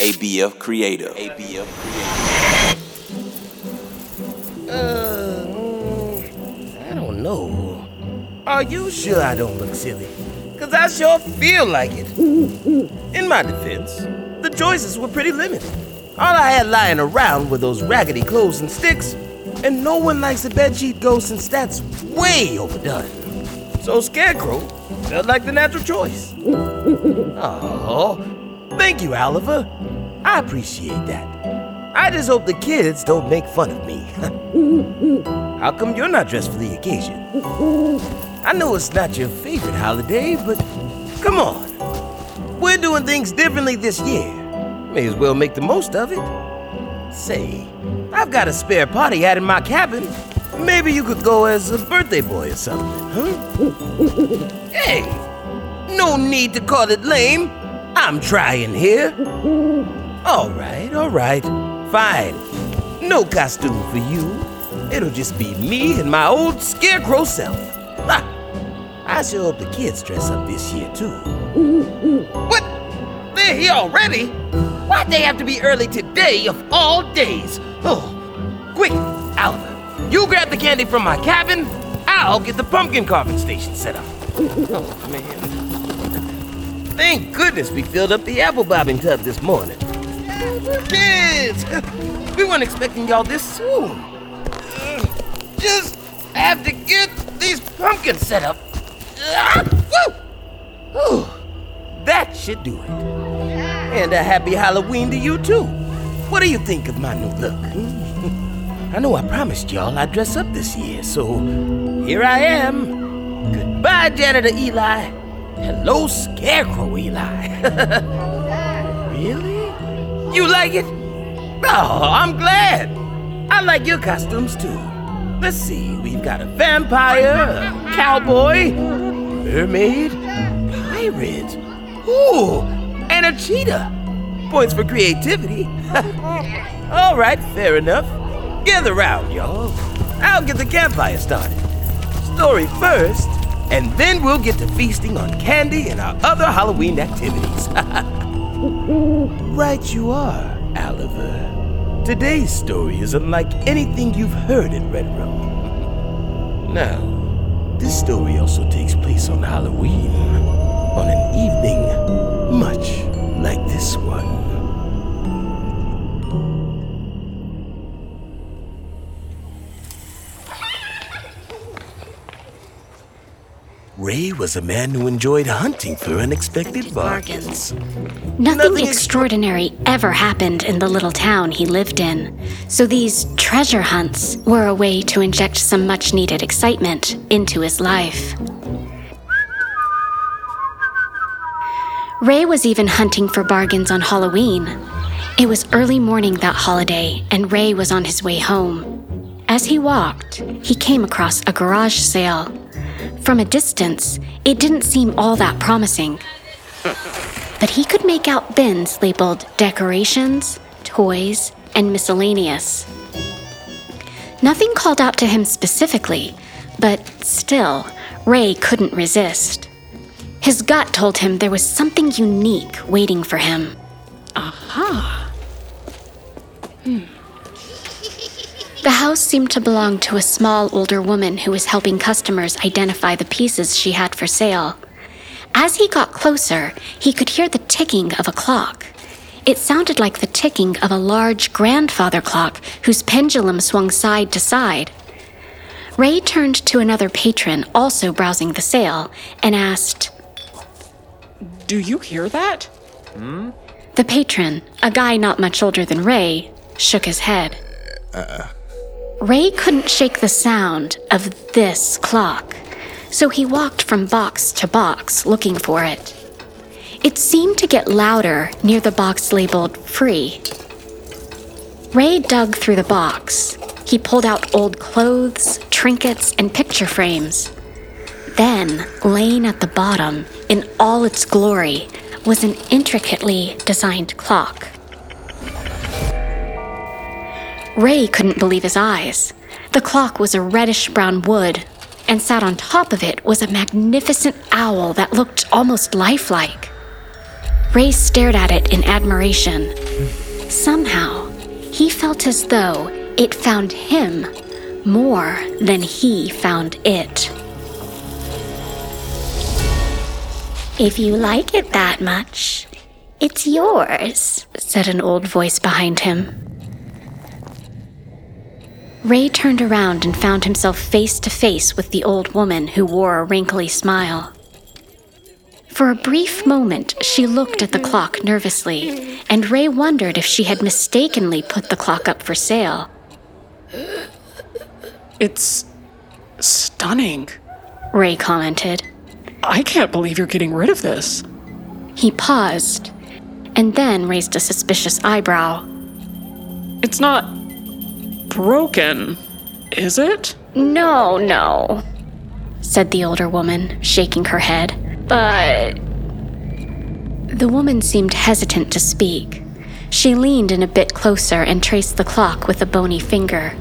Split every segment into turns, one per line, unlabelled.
ABF Creative. ABF Creative.
Uh, I don't know. Are you sure I don't look silly? Cause I sure feel like it. In my defense, the choices were pretty limited. All I had lying around were those raggedy clothes and sticks, and no one likes a bedsheet ghost since that's way overdone. So Scarecrow felt like the natural choice. Oh, thank you, Owliver. I appreciate that. I just hope the kids don't make fun of me. How come you're not dressed for the occasion? I know it's not your favorite holiday, but come on. We're doing things differently this year. May as well make the most of it. Say, I've got a spare party hat in my cabin. Maybe you could go as a birthday boy or something, huh? hey, no need to call it lame. I'm trying here. All right, all right. Fine. No costume for you. It'll just be me and my old scarecrow self. Ha! I sure hope the kids dress up this year, too. What? They're here already? Why'd they have to be early today of all days? Oh, quick, Owliver, you grab the candy from my cabin. I'll get the pumpkin carving station set up. Oh, man. Thank goodness we filled up the apple bobbing tub this morning. Kids, we weren't expecting y'all this soon. Just have to get these pumpkins set up. That should do it. And a happy Halloween to you, too. What do you think of my new look? I know I promised y'all I'd dress up this year, so here I am. Goodbye, Janitor Eli. Hello, Scarecrow Eli. really? You like it? Oh, I'm glad. I like your costumes too. Let's see, we've got a vampire, a cowboy, mermaid, pirate, ooh, and a cheetah. Points for creativity. All right, fair enough. Gather round, y'all. I'll get the campfire started. Story first, and then we'll get to feasting on candy and our other Halloween activities. right you are, Owliver. Today's story is unlike anything you've heard in Red Room. Now, this story also takes place on Halloween, on an evening much like this one. Was a man who enjoyed hunting for unexpected bargains.
Nothing,
Nothing ex-
extraordinary ever happened in the little town he lived in, so these treasure hunts were a way to inject some much needed excitement into his life. Ray was even hunting for bargains on Halloween. It was early morning that holiday, and Ray was on his way home. As he walked, he came across a garage sale. From a distance, it didn't seem all that promising. But he could make out bins labeled decorations, toys, and miscellaneous. Nothing called out to him specifically, but still, Ray couldn't resist. His gut told him there was something unique waiting for him. Aha! Hmm. The house seemed to belong to a small older woman who was helping customers identify the pieces she had for sale. As he got closer, he could hear the ticking of a clock. It sounded like the ticking of a large grandfather clock whose pendulum swung side to side. Ray turned to another patron also browsing the sale and asked,
Do you hear that?
The patron, a guy not much older than Ray, shook his head. Uh, Ray couldn't shake the sound of this clock, so he walked from box to box looking for it. It seemed to get louder near the box labeled free. Ray dug through the box. He pulled out old clothes, trinkets, and picture frames. Then, laying at the bottom, in all its glory, was an intricately designed clock. Ray couldn't believe his eyes. The clock was a reddish brown wood, and sat on top of it was a magnificent owl that looked almost lifelike. Ray stared at it in admiration. Somehow, he felt as though it found him more than he found it. If you like it that much, it's yours, said an old voice behind him. Ray turned around and found himself face to face with the old woman who wore a wrinkly smile. For a brief moment, she looked at the clock nervously, and Ray wondered if she had mistakenly put the clock up for sale.
It's stunning.
Ray commented.
I can't believe you're getting rid of this.
He paused, and then raised a suspicious eyebrow.
It's not broken, is it?
No, no, said the older woman, shaking her head. But. The woman seemed hesitant to speak. She leaned in a bit closer and traced the clock with a bony finger.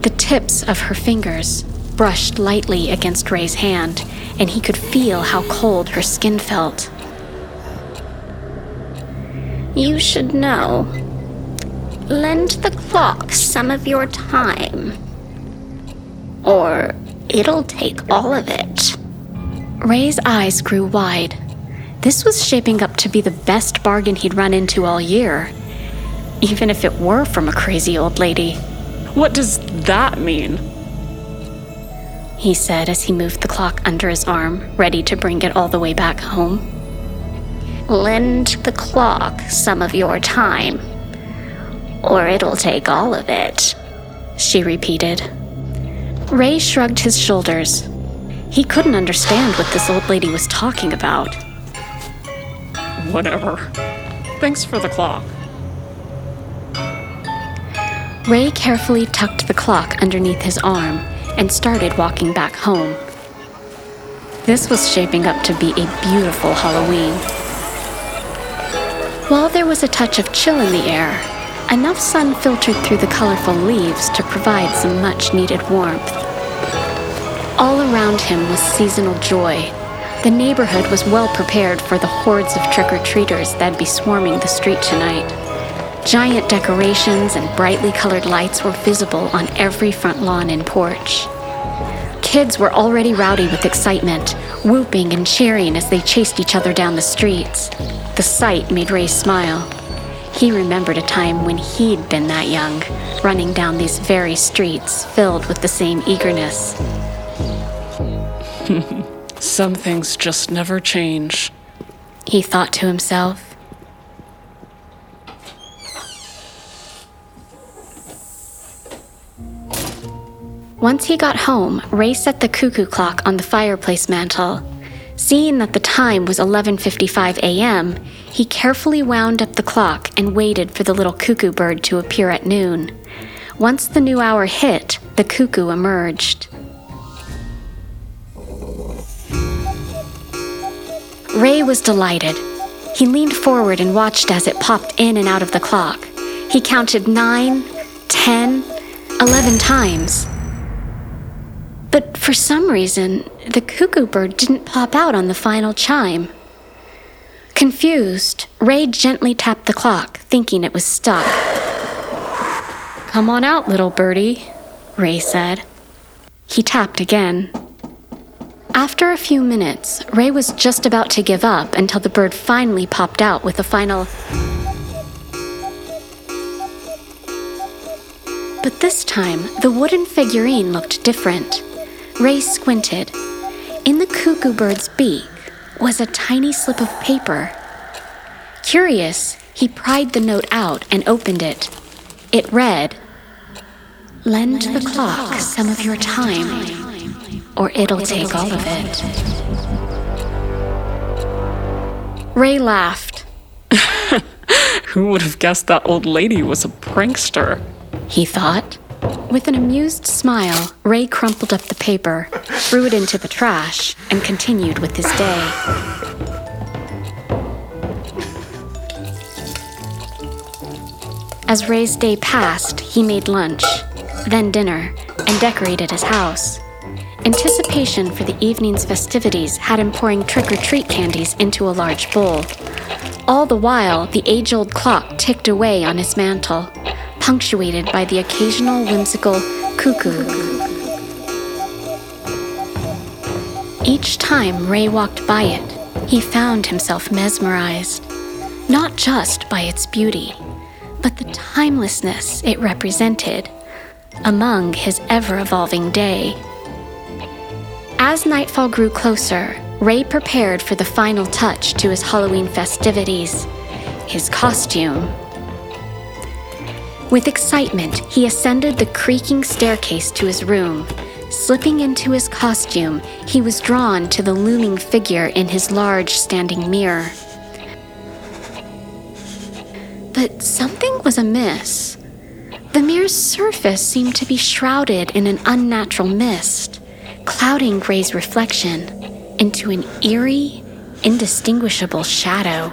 The tips of her fingers brushed lightly against Ray's hand, and he could feel how cold her skin felt. You should know. Lend the clock some of your time. Or it'll take all of it. Ray's eyes grew wide. This was shaping up to be the best bargain he'd run into all year, even if it were from a crazy old lady.
What does that mean?
He said as he moved the clock under his arm, ready to bring it all the way back home. Lend the clock some of your time, or it'll take all of it, she repeated. Ray shrugged his shoulders. He couldn't understand what this old lady was talking about.
Whatever. Thanks for the clock.
Ray carefully tucked the clock underneath his arm and started walking back home. This was shaping up to be a beautiful Halloween. While there was a touch of chill in the air, enough sun filtered through the colorful leaves to provide some much needed warmth. All around him was seasonal joy. The neighborhood was well prepared for the hordes of trick or treaters that'd be swarming the street tonight. Giant decorations and brightly colored lights were visible on every front lawn and porch. Kids were already rowdy with excitement, whooping and cheering as they chased each other down the streets. The sight made Ray smile. He remembered a time when he'd been that young, running down these very streets filled with the same eagerness.
Some things just never change.
He thought to himself. Once he got home, Ray set the cuckoo clock on the fireplace mantel. Seeing that the time was 11:55 a.m., he carefully wound up the clock and waited for the little cuckoo bird to appear at noon. Once the new hour hit, the cuckoo emerged. Ray was delighted. He leaned forward and watched as it popped in and out of the clock. He counted nine, ten, eleven times. But for some reason, the cuckoo bird didn't pop out on the final chime. Confused, Ray gently tapped the clock, thinking it was stuck. Come on out, little birdie, Ray said. He tapped again. After a few minutes, Ray was just about to give up until the bird finally popped out with a final. But this time, the wooden figurine looked different. Ray squinted. In the cuckoo bird's beak was a tiny slip of paper. Curious, he pried the note out and opened it. It read Lend the clock some of your time, or it'll take all of it. Ray laughed.
Who would have guessed that old lady was a prankster?
He thought. With an amused smile, Ray crumpled up the paper, threw it into the trash, and continued with his day. As Ray's day passed, he made lunch, then dinner, and decorated his house. Anticipation for the evening's festivities had him pouring trick or treat candies into a large bowl. All the while, the age old clock ticked away on his mantle, punctuated by the occasional whimsical cuckoo. Each time Ray walked by it, he found himself mesmerized, not just by its beauty, but the timelessness it represented among his ever evolving day. As nightfall grew closer, Ray prepared for the final touch to his Halloween festivities his costume. With excitement, he ascended the creaking staircase to his room. Slipping into his costume, he was drawn to the looming figure in his large standing mirror. But something was amiss. The mirror's surface seemed to be shrouded in an unnatural mist, clouding Ray's reflection into an eerie, indistinguishable shadow.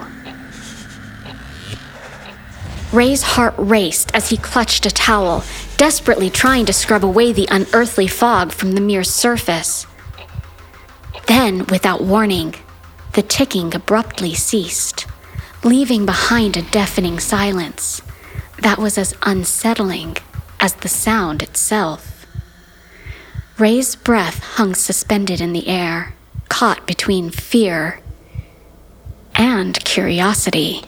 Ray's heart raced as he clutched a towel, desperately trying to scrub away the unearthly fog from the mirror's surface. Then, without warning, the ticking abruptly ceased, leaving behind a deafening silence that was as unsettling as the sound itself. Ray's breath hung suspended in the air, caught between fear and curiosity.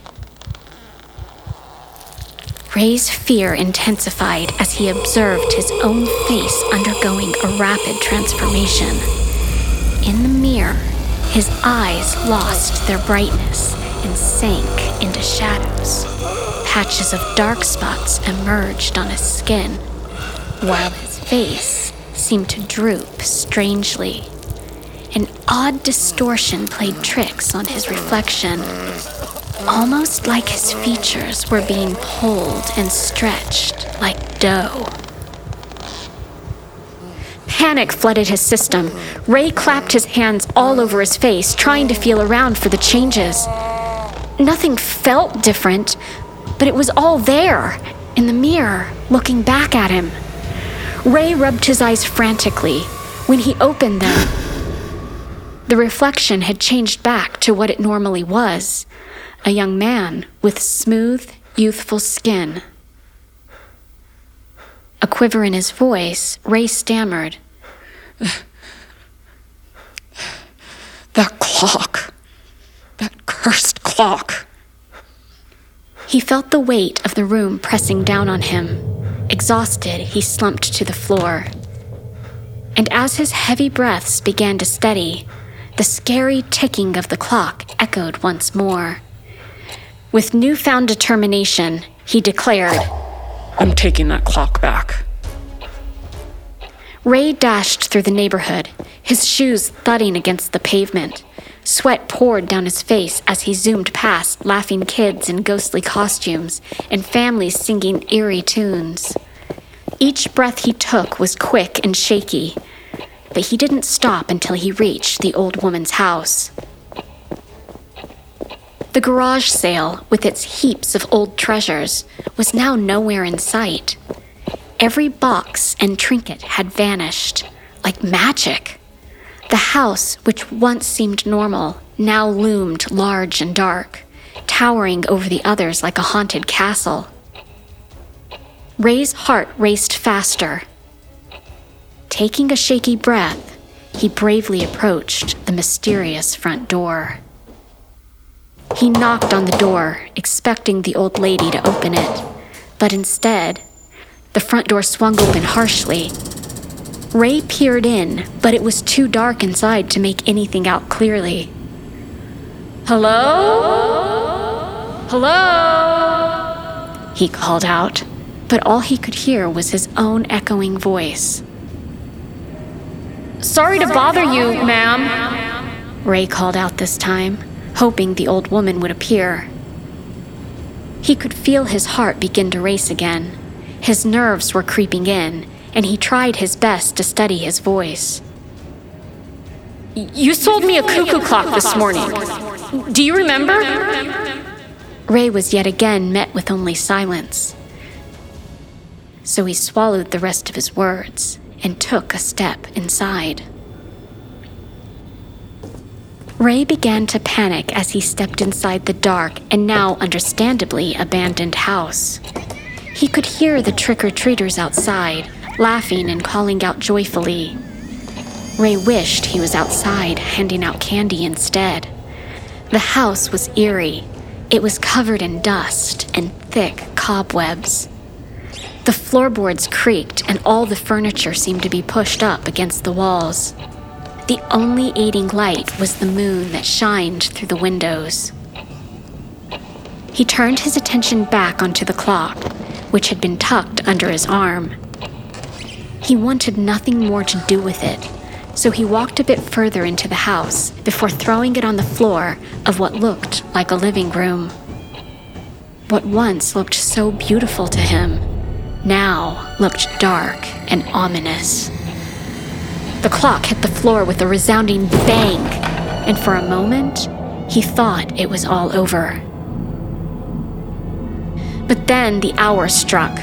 Ray's fear intensified as he observed his own face undergoing a rapid transformation. In the mirror, his eyes lost their brightness and sank into shadows. Patches of dark spots emerged on his skin, while his face seemed to droop strangely. An odd distortion played tricks on his reflection, almost like his features were being pulled and stretched like dough. Panic flooded his system. Ray clapped his hands all over his face, trying to feel around for the changes. Nothing felt different, but it was all there, in the mirror, looking back at him. Ray rubbed his eyes frantically. When he opened them, the reflection had changed back to what it normally was a young man with smooth, youthful skin. A quiver in his voice, Ray stammered.
That clock. That cursed clock.
He felt the weight of the room pressing down on him. Exhausted, he slumped to the floor. And as his heavy breaths began to steady, the scary ticking of the clock echoed once more. With newfound determination, he declared,
I'm taking that clock back.
Ray dashed through the neighborhood, his shoes thudding against the pavement. Sweat poured down his face as he zoomed past laughing kids in ghostly costumes and families singing eerie tunes. Each breath he took was quick and shaky, but he didn't stop until he reached the old woman's house. The garage sale, with its heaps of old treasures, was now nowhere in sight. Every box and trinket had vanished, like magic. The house, which once seemed normal, now loomed large and dark, towering over the others like a haunted castle. Ray's heart raced faster. Taking a shaky breath, he bravely approached the mysterious front door. He knocked on the door, expecting the old lady to open it, but instead, the front door swung open harshly. Ray peered in, but it was too dark inside to make anything out clearly. Hello? Hello? He called out, but all he could hear was his own echoing voice. Sorry to bother you, ma'am, Ray called out this time, hoping the old woman would appear. He could feel his heart begin to race again. His nerves were creeping in, and he tried his best to steady his voice. You sold me a cuckoo clock this morning. Do you remember? Ray was yet again met with only silence. So he swallowed the rest of his words and took a step inside. Ray began to panic as he stepped inside the dark and now understandably abandoned house. He could hear the trick or treaters outside, laughing and calling out joyfully. Ray wished he was outside handing out candy instead. The house was eerie. It was covered in dust and thick cobwebs. The floorboards creaked and all the furniture seemed to be pushed up against the walls. The only aiding light was the moon that shined through the windows. He turned his attention back onto the clock, which had been tucked under his arm. He wanted nothing more to do with it, so he walked a bit further into the house before throwing it on the floor of what looked like a living room. What once looked so beautiful to him now looked dark and ominous. The clock hit the floor with a resounding bang, and for a moment, he thought it was all over. But then the hour struck.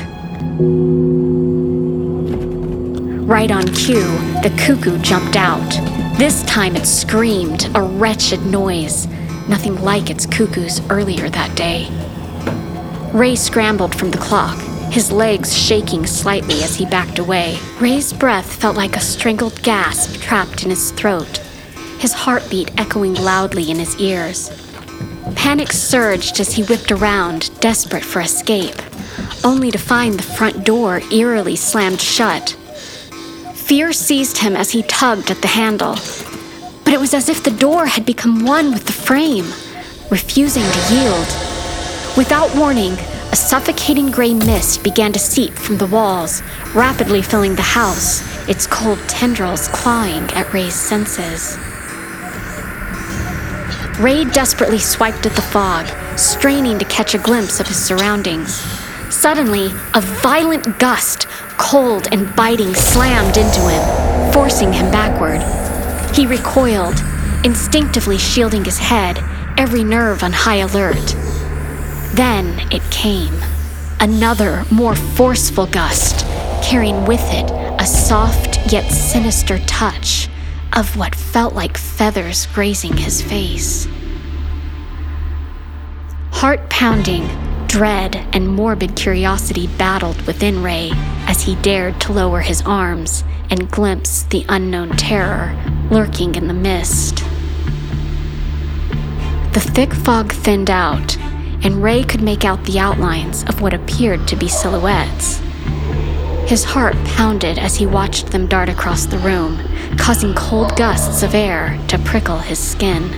Right on cue, the cuckoo jumped out. This time it screamed, a wretched noise, nothing like its cuckoos earlier that day. Ray scrambled from the clock, his legs shaking slightly as he backed away. Ray's breath felt like a strangled gasp trapped in his throat, his heartbeat echoing loudly in his ears. Panic surged as he whipped around, desperate for escape, only to find the front door eerily slammed shut. Fear seized him as he tugged at the handle. But it was as if the door had become one with the frame, refusing to yield. Without warning, a suffocating gray mist began to seep from the walls, rapidly filling the house, its cold tendrils clawing at Ray's senses. Ray desperately swiped at the fog, straining to catch a glimpse of his surroundings. Suddenly, a violent gust, cold and biting, slammed into him, forcing him backward. He recoiled, instinctively shielding his head, every nerve on high alert. Then it came. Another, more forceful gust, carrying with it a soft yet sinister touch of what felt like feathers grazing his face. Heart pounding, Dread and morbid curiosity battled within Ray as he dared to lower his arms and glimpse the unknown terror lurking in the mist. The thick fog thinned out, and Ray could make out the outlines of what appeared to be silhouettes. His heart pounded as he watched them dart across the room, causing cold gusts of air to prickle his skin.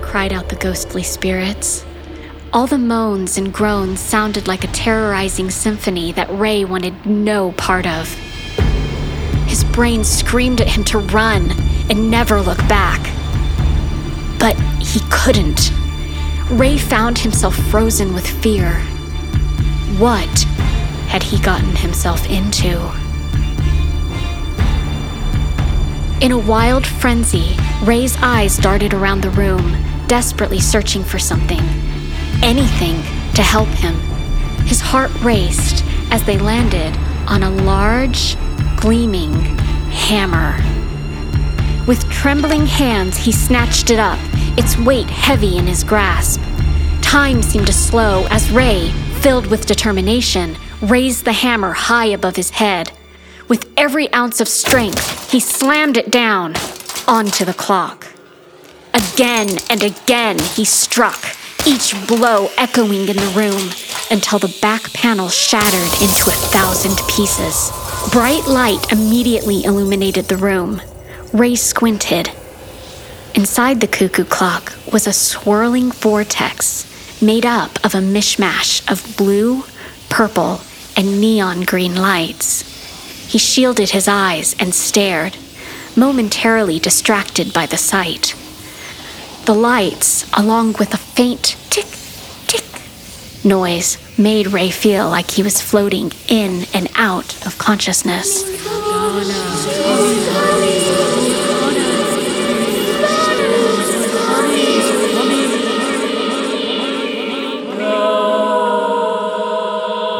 cried out the ghostly spirits. All the moans and groans sounded like a terrorizing symphony that Ray wanted no part of. His brain screamed at him to run and never look back. But he couldn't. Ray found himself frozen with fear. What had he gotten himself into? In a wild frenzy, Ray's eyes darted around the room, desperately searching for something, anything to help him. His heart raced as they landed on a large, gleaming hammer. With trembling hands, he snatched it up, its weight heavy in his grasp. Time seemed to slow as Ray, filled with determination, raised the hammer high above his head. With every ounce of strength, he slammed it down onto the clock. Again and again he struck, each blow echoing in the room until the back panel shattered into a thousand pieces. Bright light immediately illuminated the room. Ray squinted. Inside the cuckoo clock was a swirling vortex made up of a mishmash of blue, purple, and neon green lights. He shielded his eyes and stared, momentarily distracted by the sight the lights, along with a faint tick, tick noise, made Ray feel like he was floating in and out of consciousness.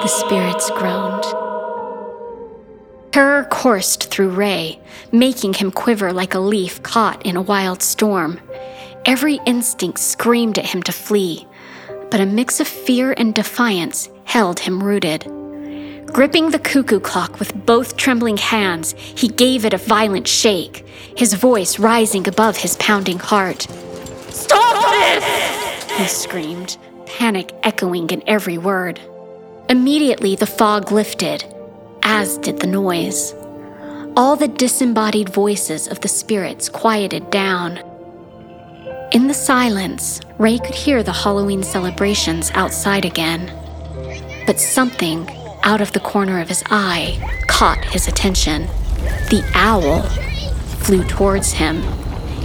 The spirits groaned. Terror coursed through Ray, making him quiver like a leaf caught in a wild storm. Every instinct screamed at him to flee, but a mix of fear and defiance held him rooted. Gripping the cuckoo clock with both trembling hands, he gave it a violent shake, his voice rising above his pounding heart. Stop this! He screamed, panic echoing in every word. Immediately, the fog lifted, as did the noise. All the disembodied voices of the spirits quieted down. In the silence, Ray could hear the Halloween celebrations outside again. But something out of the corner of his eye caught his attention. The owl flew towards him,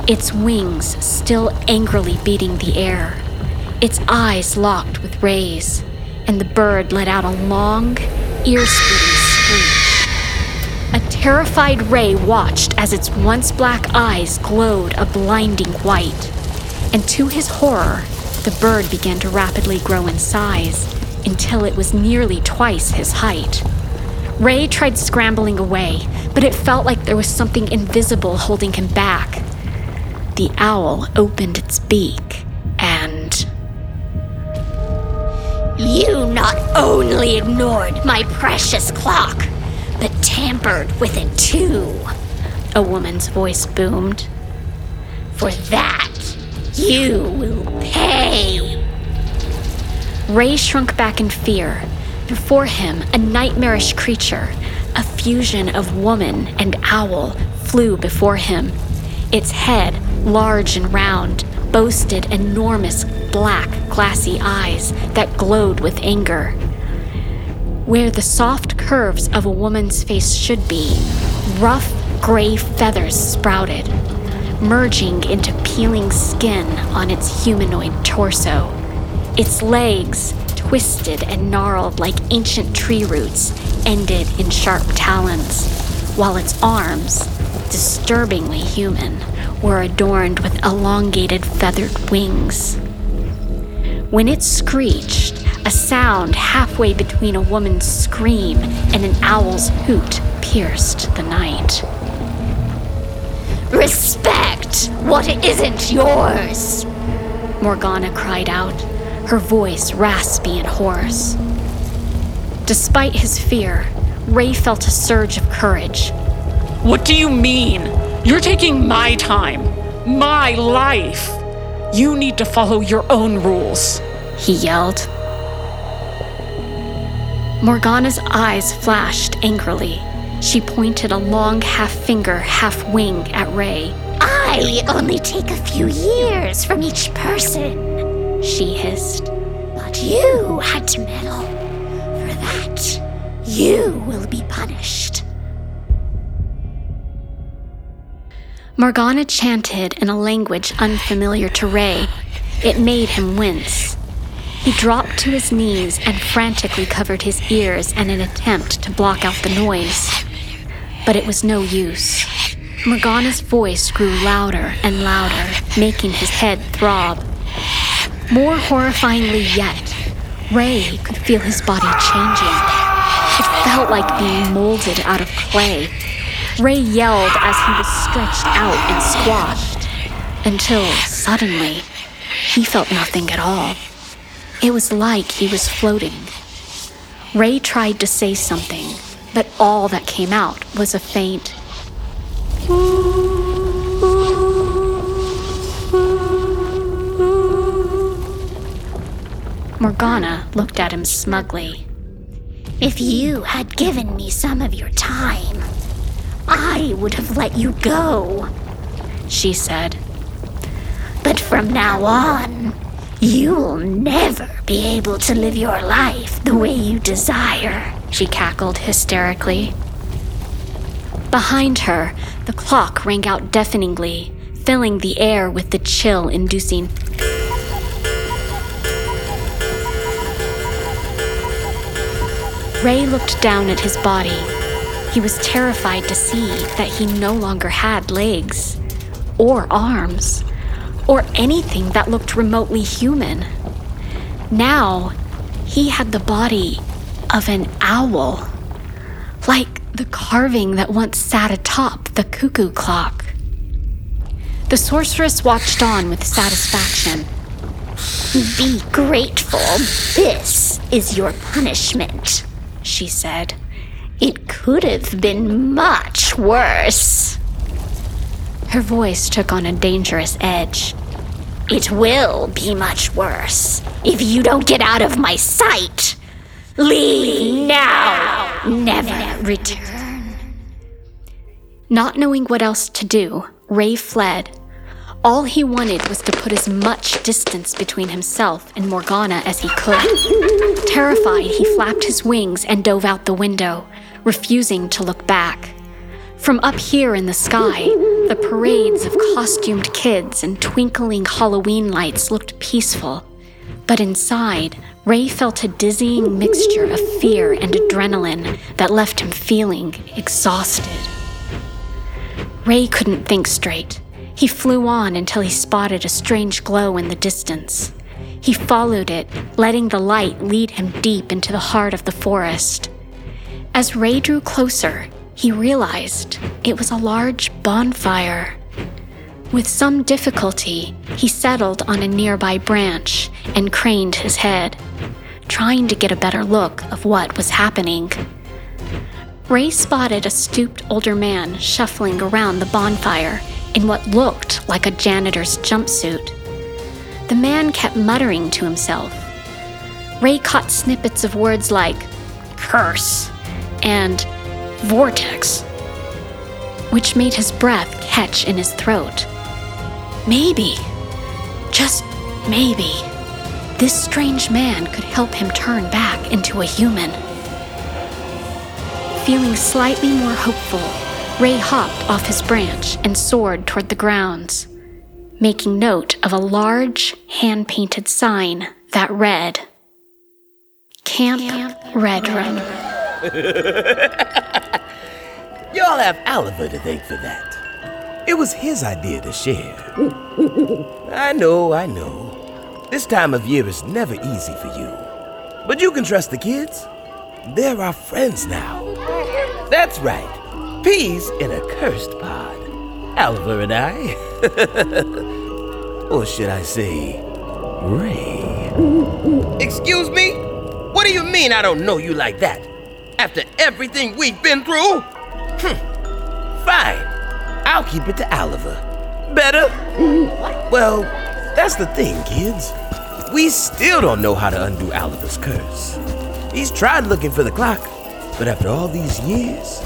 its wings still angrily beating the air. Its eyes locked with Ray's, and the bird let out a long, ear splitting screech. A terrified Ray watched as its once black eyes glowed a blinding white. And to his horror, the bird began to rapidly grow in size until it was nearly twice his height. Ray tried scrambling away, but it felt like there was something invisible holding him back. The owl opened its beak and.
You not only ignored my precious clock, but tampered with it too,
a woman's voice boomed.
For that, you will pay.
Ray shrunk back in fear. Before him, a nightmarish creature, a fusion of woman and owl, flew before him. Its head, large and round, boasted enormous black, glassy eyes that glowed with anger. Where the soft curves of a woman's face should be, rough gray feathers sprouted, merging into peeling skin on its humanoid torso. Its legs, twisted and gnarled like ancient tree roots, ended in sharp talons, while its arms, disturbingly human, were adorned with elongated feathered wings. When it screeched, a sound halfway between a woman's scream and an owl's hoot pierced the night.
Respect what isn't yours,
Morgana cried out, her voice raspy and hoarse. Despite his fear, Ray felt a surge of courage.
What do you mean? You're taking my time, my life. You need to follow your own rules,
he yelled. Morgana's eyes flashed angrily. She pointed a long half finger, half wing at Ray.
I only take a few years from each person, she hissed. But you had to meddle. For that, you will be punished.
Morgana chanted in a language unfamiliar to Ray. It made him wince. He dropped to his knees and frantically covered his ears in an attempt to block out the noise. But it was no use. Morgana's voice grew louder and louder, making his head throb. More horrifyingly yet, Ray could feel his body changing. It felt like being molded out of clay. Ray yelled as he was stretched out and squashed, until suddenly he felt nothing at all. It was like he was floating. Ray tried to say something, but all that came out was a faint. Morgana looked at him smugly.
If you had given me some of your time, I would have let you go,
she said.
But from now on, you'll never be able to live your life the way you desire,
she cackled hysterically. Behind her, the clock rang out deafeningly, filling the air with the chill inducing. Ray looked down at his body. He was terrified to see that he no longer had legs, or arms, or anything that looked remotely human. Now, he had the body of an owl, like the carving that once sat atop the cuckoo clock. The sorceress watched on with satisfaction.
Be grateful. This is your punishment,
she said.
It could have been much worse.
Her voice took on a dangerous edge.
It will be much worse if you don't get out of my sight. Leave now, never return.
Not knowing what else to do, Ray fled. All he wanted was to put as much distance between himself and Morgana as he could. Terrified, he flapped his wings and dove out the window, refusing to look back. From up here in the sky, the parades of costumed kids and twinkling Halloween lights looked peaceful. But inside, Ray felt a dizzying mixture of fear and adrenaline that left him feeling exhausted. Ray couldn't think straight. He flew on until he spotted a strange glow in the distance. He followed it, letting the light lead him deep into the heart of the forest. As Ray drew closer, he realized it was a large bonfire. With some difficulty, he settled on a nearby branch and craned his head, trying to get a better look of what was happening. Ray spotted a stooped older man shuffling around the bonfire in what looked like a janitor's jumpsuit. The man kept muttering to himself. Ray caught snippets of words like curse and vortex, which made his breath catch in his throat. Maybe, just maybe, this strange man could help him turn back into a human. Feeling slightly more hopeful, Ray hopped off his branch and soared toward the grounds, making note of a large hand painted sign that read Camp, Camp Red Room.
Y'all have Owliver to thank for that. It was his idea to share. I know, I know. This time of year is never easy for you. But you can trust the kids. They're our friends now. That's right. Peas in a cursed pod. Owliver and I. or should I say, Ray? Excuse me? What do you mean I don't know you like that? After everything we've been through? Hm. Fine. I'll keep it to Owliver. Better? Well, that's the thing, kids. We still don't know how to undo Owliver's curse. He's tried looking for the clock, but after all these years,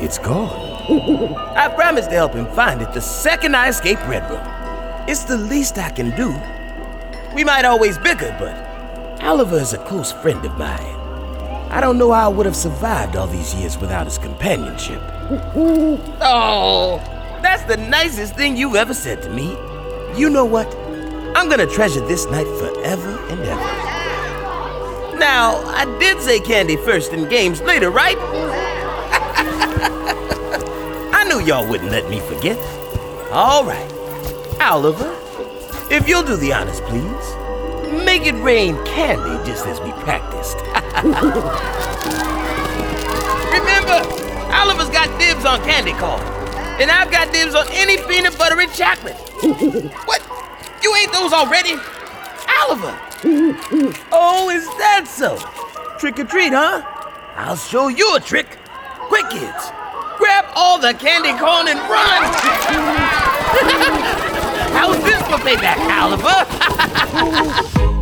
it's gone. I promised to help him find it the second I escape Red Room. It's the least I can do. We might always bicker, but Owliver is a close friend of mine. I don't know how I would have survived all these years without his companionship. oh, that's the nicest thing you've ever said to me. You know what? I'm gonna treasure this night forever and ever. Now, I did say candy first and games later, right? I knew y'all wouldn't let me forget. All right. Owliver, if you'll do the honors, please, make it rain candy just as we practiced. Remember, Owliver's got dibs on candy corn, and I've got dibs on any peanut buttery chocolate. what? You ate those already? Owliver! oh, is that so? Trick or treat, huh? I'll show you a trick. Quick, kids. Grab all the candy corn and run! How's this for payback, Owliver?